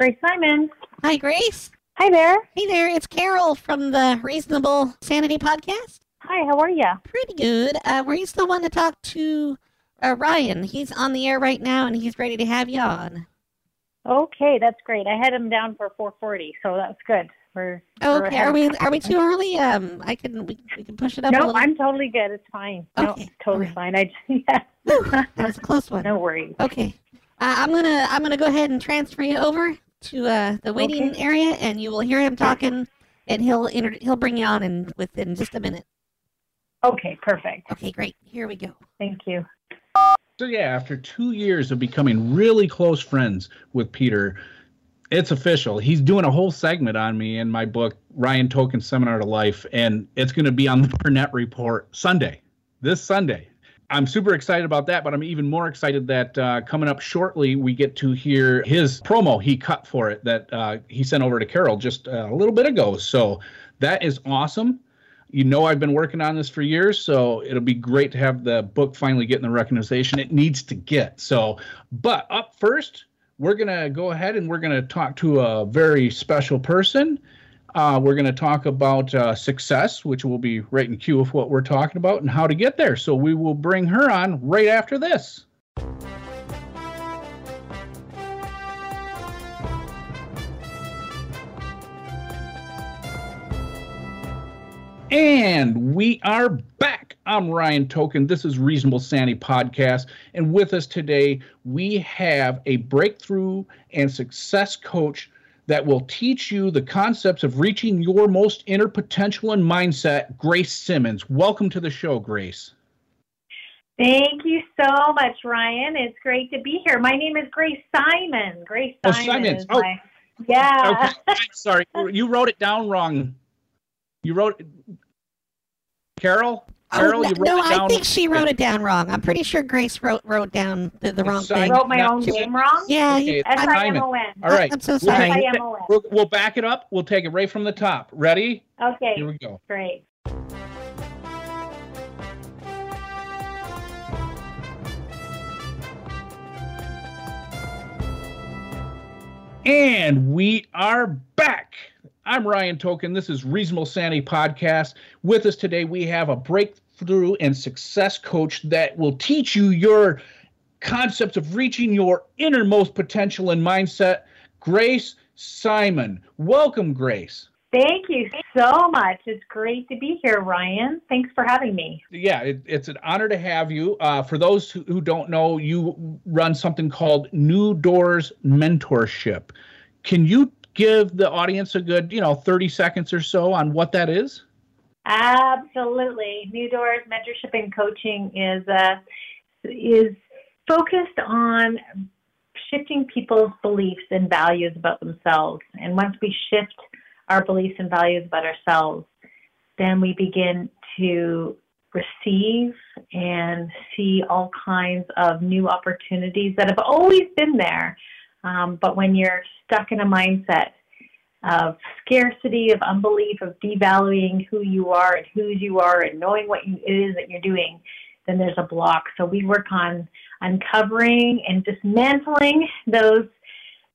Grace Simon. Hi, Grace. Hi there. Hey there, it's Carol from the Reasonable Sanity Podcast. Hi, how are you? Pretty good. Uh, were you still to talk to uh, Ryan? He's on the air right now, and he's ready to have you on. Okay, that's great. I had him down for 4:40, so that's good. We're, we're Okay, are we are we too early? Um, I can we, we can push it up a No. I'm totally good. It's fine. No, Okay, totally all fine. I just, yeah. That was a close one. no worries. Okay, uh, I'm gonna I'm gonna go ahead and transfer you over to uh, the waiting Okay. area, and you will hear him talking, and he'll inter- he'll bring you on in within just a minute. Okay, perfect. Okay, great. Here we go. Thank you. So yeah, after two years of becoming really close friends with Peter, it's official. He's doing a whole segment on me in my book, Ryan Token Seminar to Life, and it's going to be on the Barnett Report Sunday, this Sunday. I'm super excited about that, but I'm even more excited that uh, coming up shortly, we get to hear his promo he cut for it that uh, he sent over to Carol just uh, a little bit ago. So that is awesome you know I've been working on this for years, so it'll be great to have the book finally getting the recognition it needs to get. So, but up first, we're gonna go ahead and we're gonna talk to a very special person. Uh, we're gonna talk about uh, success, which will be right in cue of what we're talking about and how to get there. So we will bring her on right after this. And we are back. I'm Ryan Token. This is Reasonable Sanity Podcast. And with us today, we have a breakthrough and success coach that will teach you the concepts of reaching your most inner potential and mindset, Grace Simmons. Welcome to the show, Grace. Thank you so much, Ryan. It's great to be here. My name is Grace Simon. Grace Oh, Simon Simons. is Oh. my yeah. Okay, sorry, you wrote it down wrong. You wrote Carol. Carol, oh, you no, wrote no, it down. I think she wrote it down wrong. I'm pretty sure Grace wrote wrote down the, the wrong Simon. thing. I wrote my own Simon. name wrong. Yeah, Okay, you, S I'm, I M O N. Oh, All right. I'm so We'll, sorry. S I take M O N. we'll, we'll back it up. We'll take it right from the top. Ready? Okay, Here we go. great. And we are back. I'm Ryan Token. This is Reasonable Sanity Podcast. With us today, we have a breakthrough and success coach that will teach you your concepts of reaching your innermost potential and mindset, Grace Simon. Welcome, Grace. Thank you so much. It's great to be here, Ryan. Thanks for having me. Yeah, it, it's an honor to have you. Uh, for those who, who don't know, you run something called New Doors Mentorship. Can you give the audience a good, you know, 30 seconds or so on what that is? Absolutely. New Doors Mentorship and Coaching is uh, is focused on shifting people's beliefs and values about themselves. And once we shift our beliefs and values about ourselves, then we begin to receive and see all kinds of new opportunities that have always been there. Um, but when you're stuck in a mindset of scarcity, of unbelief, of devaluing who you are and whose you are and knowing what you, it is that you're doing, then there's a block. So we work on uncovering and dismantling those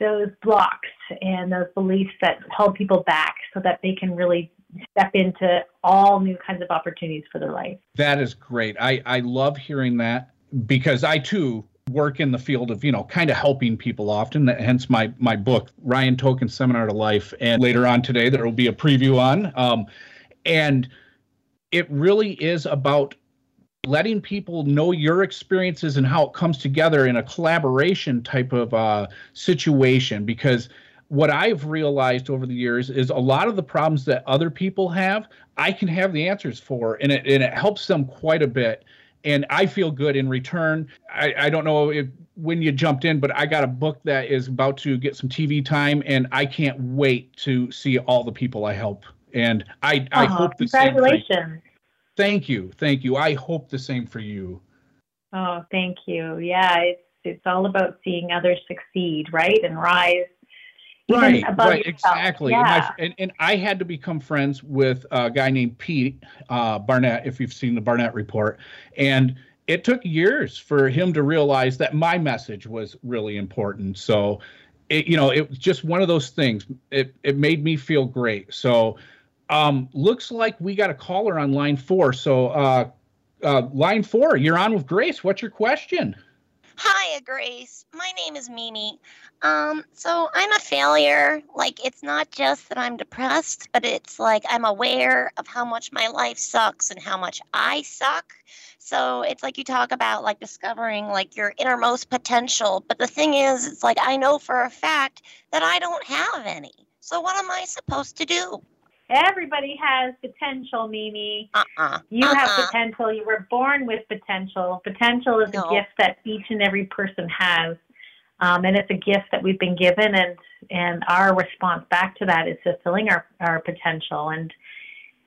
those blocks and those beliefs that hold people back so that they can really step into all new kinds of opportunities for their life. That is great. I, I love hearing that because I too work in the field of, you know, kind of helping people often. Hence my my book, Ryan Token Seminar to Life. And later on today there will be a preview on. Um, and it really is about letting people know your experiences and how it comes together in a collaboration type of uh, situation because what I've realized over the years is a lot of the problems that other people have, I can have the answers for, and it and it helps them quite a bit. And I feel good in return. I, I don't know if when you jumped in, but I got a book that is about to get some TV time, and I can't wait to see all the people I help. And I I uh-huh. hope the same. For, congratulations. thank you, thank you. I hope the same for you. Oh, thank you. Yeah, it's it's all about seeing others succeed, right, and rise. Right, right, yourself. exactly. And, my, and, and I had to become friends with a guy named Pete uh, Barnett, if you've seen the Barnett Report, and it took years for him to realize that my message was really important. So it, you know, it was just one of those things. It it made me feel great. So, um, looks like we got a caller on line four. So, uh, uh, line four, you're on with Grace. What's your question? Hiya, Grace. My name is Mimi. Um, so I'm a failure. Like, it's not just that I'm depressed, but it's like I'm aware of how much my life sucks and how much I suck. So it's like you talk about like discovering like your innermost potential. But the thing is, it's like I know for a fact that I don't have any. So what am I supposed to do? Everybody has potential, Mimi. Uh-uh. You have Uh-uh. potential. You were born with potential. Potential is No. a gift that each and every person has. Um, and it's a gift that we've been given, and, and our response back to that is fulfilling our, our potential. And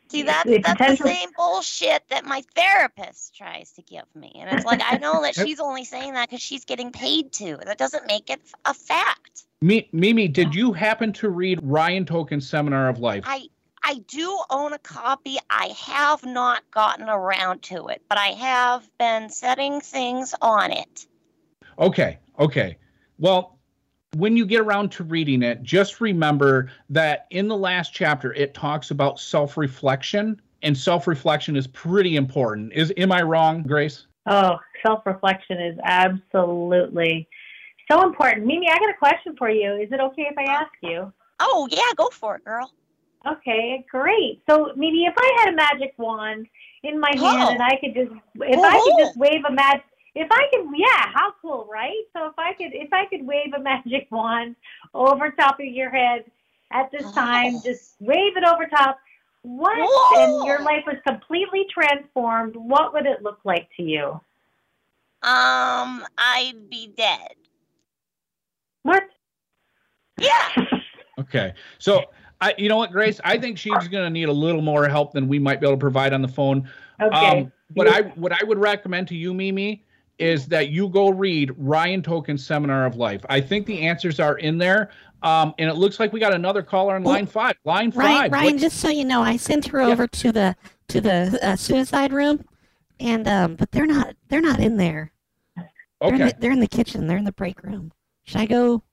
See, that's the that's the same bullshit that my therapist tries to give me, and it's like I know that she's only saying that because she's getting paid to. That doesn't make it a fact. Mi- Mimi, did you happen to read Ryan Token's Seminar of Life? I I do own a copy. I have not gotten around to it, but I have been setting things on it. Okay, okay. Well, when you get around to reading it, just remember that in the last chapter it talks about self-reflection, and self-reflection is pretty important. Is am I wrong, Grace? oh, self reflection is absolutely so important. Mimi, I got a question for you. Is it okay if I ask you? Oh yeah, go for it, girl. Okay, great. So maybe if I had a magic wand in my hand Oh. and I could just if I could just wave a mag if I could yeah, how cool, right? So if I could if I could wave a magic wand over top of your head at this time, Oh. just wave it over top. What Whoa. and your life was completely transformed, what would it look like to you? Um, I'd be dead. What? Yeah. Okay. So I you know what, Grace? I think she's gonna need a little more help than we might be able to provide on the phone. Okay. Um, what I what I would recommend to you, Mimi, is that you go read Ryan Token's Seminar of Life. I think the answers are in there. Um, and it looks like we got another caller on line five. Line Ryan, five. Ryan, just so you know, I sent her Yeah. over to the to the uh, suicide room, and um, but they're not they're not in there. What- They're, in okay. the, they're in the kitchen. They're in the break room. Should I go?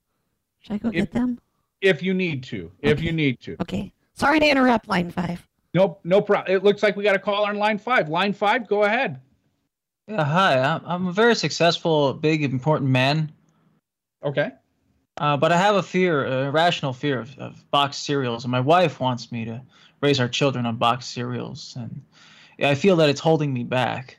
Should I go If- get them? If you need to. If you need to. Okay. Sorry to interrupt, line five. Nope, no problem. It looks like we got a caller on line five. Line five, go ahead. Yeah, hi. I'm, I'm a very successful, big, important man, Okay. uh, but I have a fear, a irrational fear of, of boxed cereals, and my wife wants me to raise our children on boxed cereals, and I feel that it's holding me back.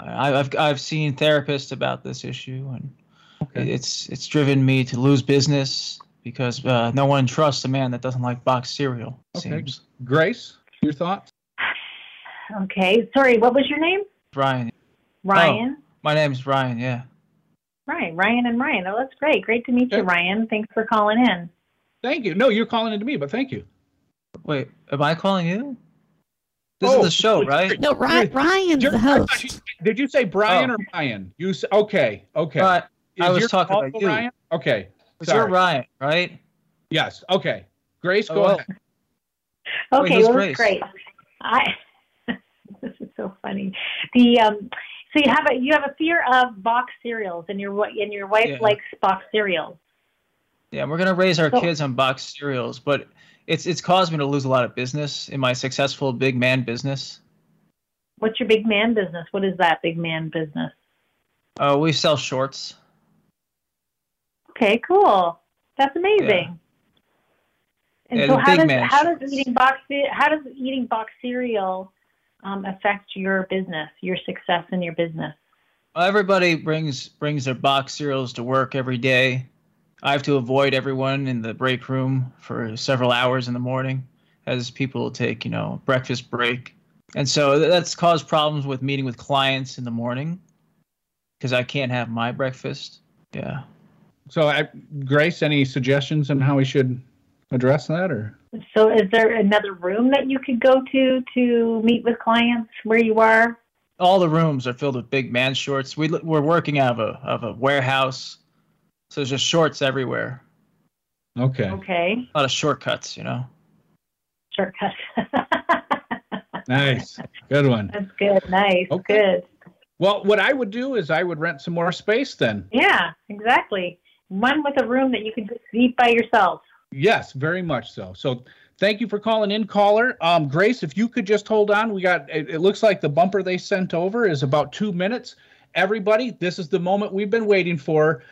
I, I've I've seen therapists about this issue, and Okay. it's it's driven me to lose business because uh, no one trusts a man that doesn't like boxed cereal. Okay. Seems Grace, your thoughts? Okay. Sorry, what was your name? Ryan. Ryan. My name's Ryan. Yeah. Right, Ryan and Ryan. Oh, that's great. Great to meet you, Ryan. Thanks for calling in. Thank you. No, you're calling into me, but thank you. Wait, am I calling you? This Oh, is the show, right? No, Ryan, Ryan's You're- the I thought you- host. did you say Brian Oh. or Ryan? You s- okay? Okay. Right. I was talking about you. Ryan? Okay. But you're Ryan, right? Yes. Okay. Grace, go Oh, ahead. Okay, who's well, Grace? that's great. I. this is so funny. The um, so you have a you have a fear of box cereals, and your wi- and your wife Yeah. likes box cereals. Yeah, we're gonna raise our So- kids on box cereals, but it's it's caused me to lose a lot of business in my successful big man business. What's your big man business? What is that big man business? Uh, we sell shorts. Okay, cool. That's amazing. And Yeah, so how does how does eating box how does eating box cereal um, affect your business, your success in your business? Well everybody brings brings their box cereals to work every day. I have to avoid everyone in the break room for several hours in the morning as people take, you know, breakfast break. And so that's caused problems with meeting with clients in the morning because I can't have my breakfast. Yeah. So, I, Grace, any suggestions on how we should address that, or So is there another room that you could go to to meet with clients where you are? all the rooms are filled with big man shorts. We we're working out of a of a warehouse, so there's just shorts everywhere. okay? Okay, A lot of shortcuts, you know. shortcut. Nice, good one. That's good. Nice. Okay. Good. Well, what I would do is I would rent some more space then. Yeah, exactly. One with a room that you can just eat by yourself. Yes, very much so. So thank you for calling in, caller. Um, Grace, if you could just hold on, we got. It, it looks like the bumper they sent over is about two minutes. Everybody, this is the moment we've been waiting for.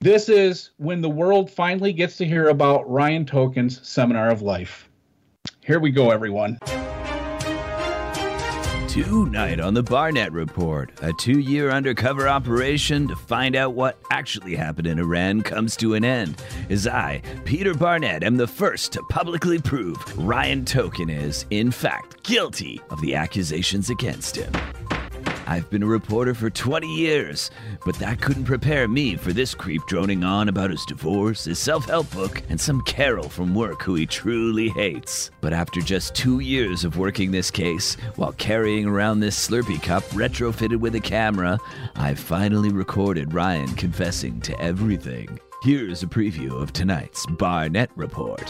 This is when the world finally gets to hear about Ryan Token's Seminar of Life. Here we go, everyone. Tonight on the Barnett Report, a two year undercover operation to find out what actually happened in Iran comes to an end. As I, Peter Barnett, am the first to publicly prove Ryan Token is, in fact, guilty of the accusations against him. I've been a reporter for 20 years, but that couldn't prepare me for this creep droning on about his divorce, his self help book, and some Carol from work who he truly hates. But after just two years of working this case, while carrying around this Slurpee cup retrofitted with a camera, I've finally recorded Ryan confessing to everything. Here's a preview of tonight's Barnett Report.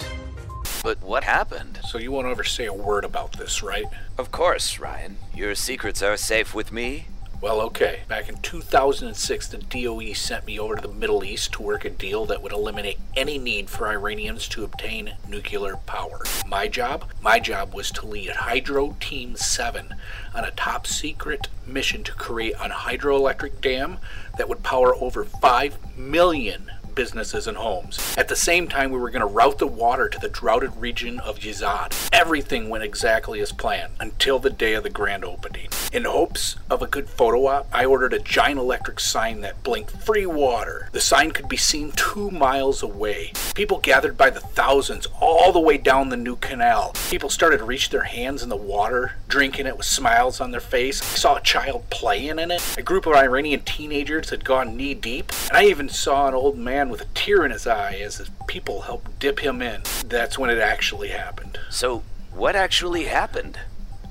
But what happened? So you won't ever say a word about this, right? Of course, Ryan. Your secrets are safe with me. Well, okay. Back in 2006, the DOE sent me over to the Middle East to work a deal that would eliminate any need for Iranians to obtain nuclear power. My job? My job was to lead Hydro Team 7 on a top secret mission to create a hydroelectric dam that would power over 5 million businesses and homes. At the same time, we were going to route the water to the droughted region of Yazad. Everything went exactly as planned until the day of the grand opening. In hopes of a good photo op, I ordered a giant electric sign that blinked free water. The sign could be seen two miles away. People gathered by the thousands all the way down the new canal. People started to reach their hands in the water, drinking it with smiles on their face. I saw a child playing in it. A group of Iranian teenagers had gone knee deep, and I even saw an old man with a tear in his eye as his people helped dip him in. That's when it actually happened. So, what actually happened?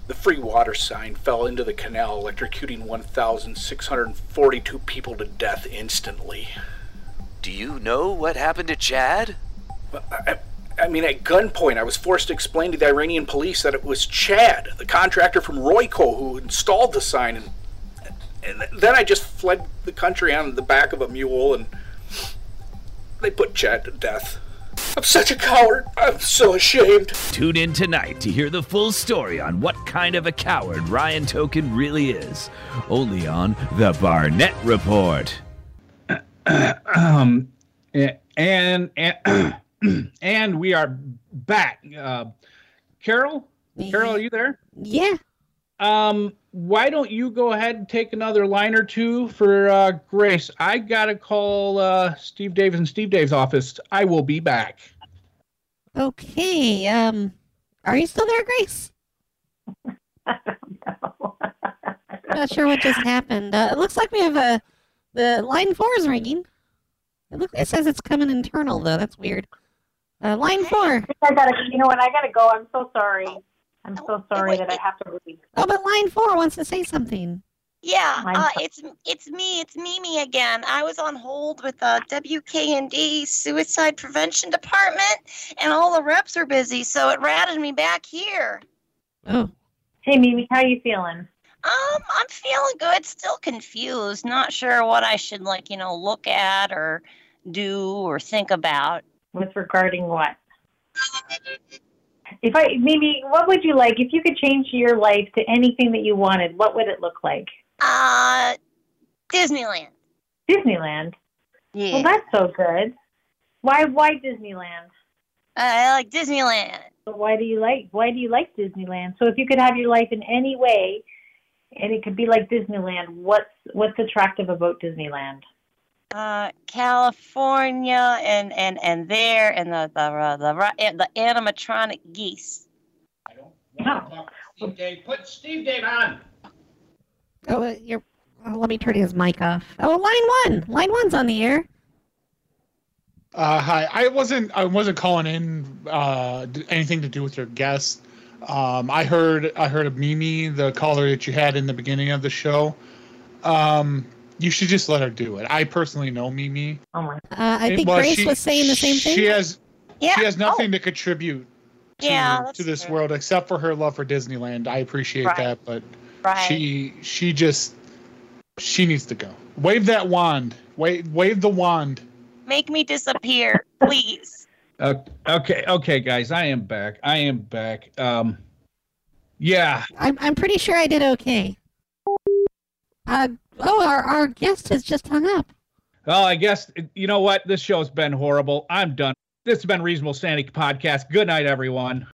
The free water sign fell into the canal, electrocuting 1,642 people to death instantly. Do you know what happened to Chad? I, I mean, at gunpoint, I was forced to explain to the Iranian police that it was Chad, the contractor from Royco, who installed the sign, and, and then I just fled the country on the back of a mule, and they put Chad to death. I'm such a coward. I'm so ashamed. Tune in tonight to hear the full story on what kind of a coward Ryan Token really is. Only on The Barnett Report. um, and and and we are back. Uh, Carol, Carol, are you there? Yeah. Um, why don't you go ahead and take another line or two for uh, Grace? I gotta call uh, Steve Davis and Steve Dave's office. I will be back. Okay. Um, are you still there, Grace? I don't know. Not sure what just happened. Uh, it looks like we have a the line four is ringing. It look it says it's coming internal though. That's weird. Uh, line four. I gotta, you know what? I gotta go. I'm so sorry. I'm so sorry that I have to leave. Oh, but line four wants to say something. Yeah, uh, it's it's me, it's Mimi again. I was on hold with the WKND Suicide Prevention Department, and all the reps are busy, so it ratted me back here. Oh, Hey, Mimi, how you feeling? Um, I'm feeling good. Still confused. Not sure what I should like, you know, look at or do or think about. With regarding what? If I, Mimi, what would you like if you could change your life to anything that you wanted? What would it look like? Uh, Disneyland. Disneyland. Yeah, Well, that's so good. Why? Why Disneyland? I like Disneyland. But why do you like? Why do you like Disneyland? So if you could have your life in any way, and it could be like Disneyland, what's what's attractive about Disneyland? Uh, California and and and there and the the uh, the ri- uh, the animatronic geese. No. Steve Dave, put Steve Dave on. oh, uh, you're. Oh, let me turn his mic off. Oh, line one. Line one's on the air. Uh, hi, I wasn't I wasn't calling in uh, anything to do with your guest. Um, I heard I heard of Mimi, the caller that you had in the beginning of the show. Um, you should just let her do it. I personally know Mimi. Oh my. Uh, I think well, Grace she- was saying the same thing. She has Yeah. she has oh, nothing to contribute to, Yeah, to this true. world except for her love for Disneyland. I appreciate Right. that, but right. she she just she needs to go. Wave that wand. Wave wave the wand. Make me disappear, please. Uh, okay, okay, guys, I am back. I am back. Um, yeah, I'm I'm pretty sure I did okay. Uh oh, our our guest has just hung up. Well, I guess you know what. This show's been horrible. I'm done. This has been Reasonable Sanity Podcast. Good night, everyone.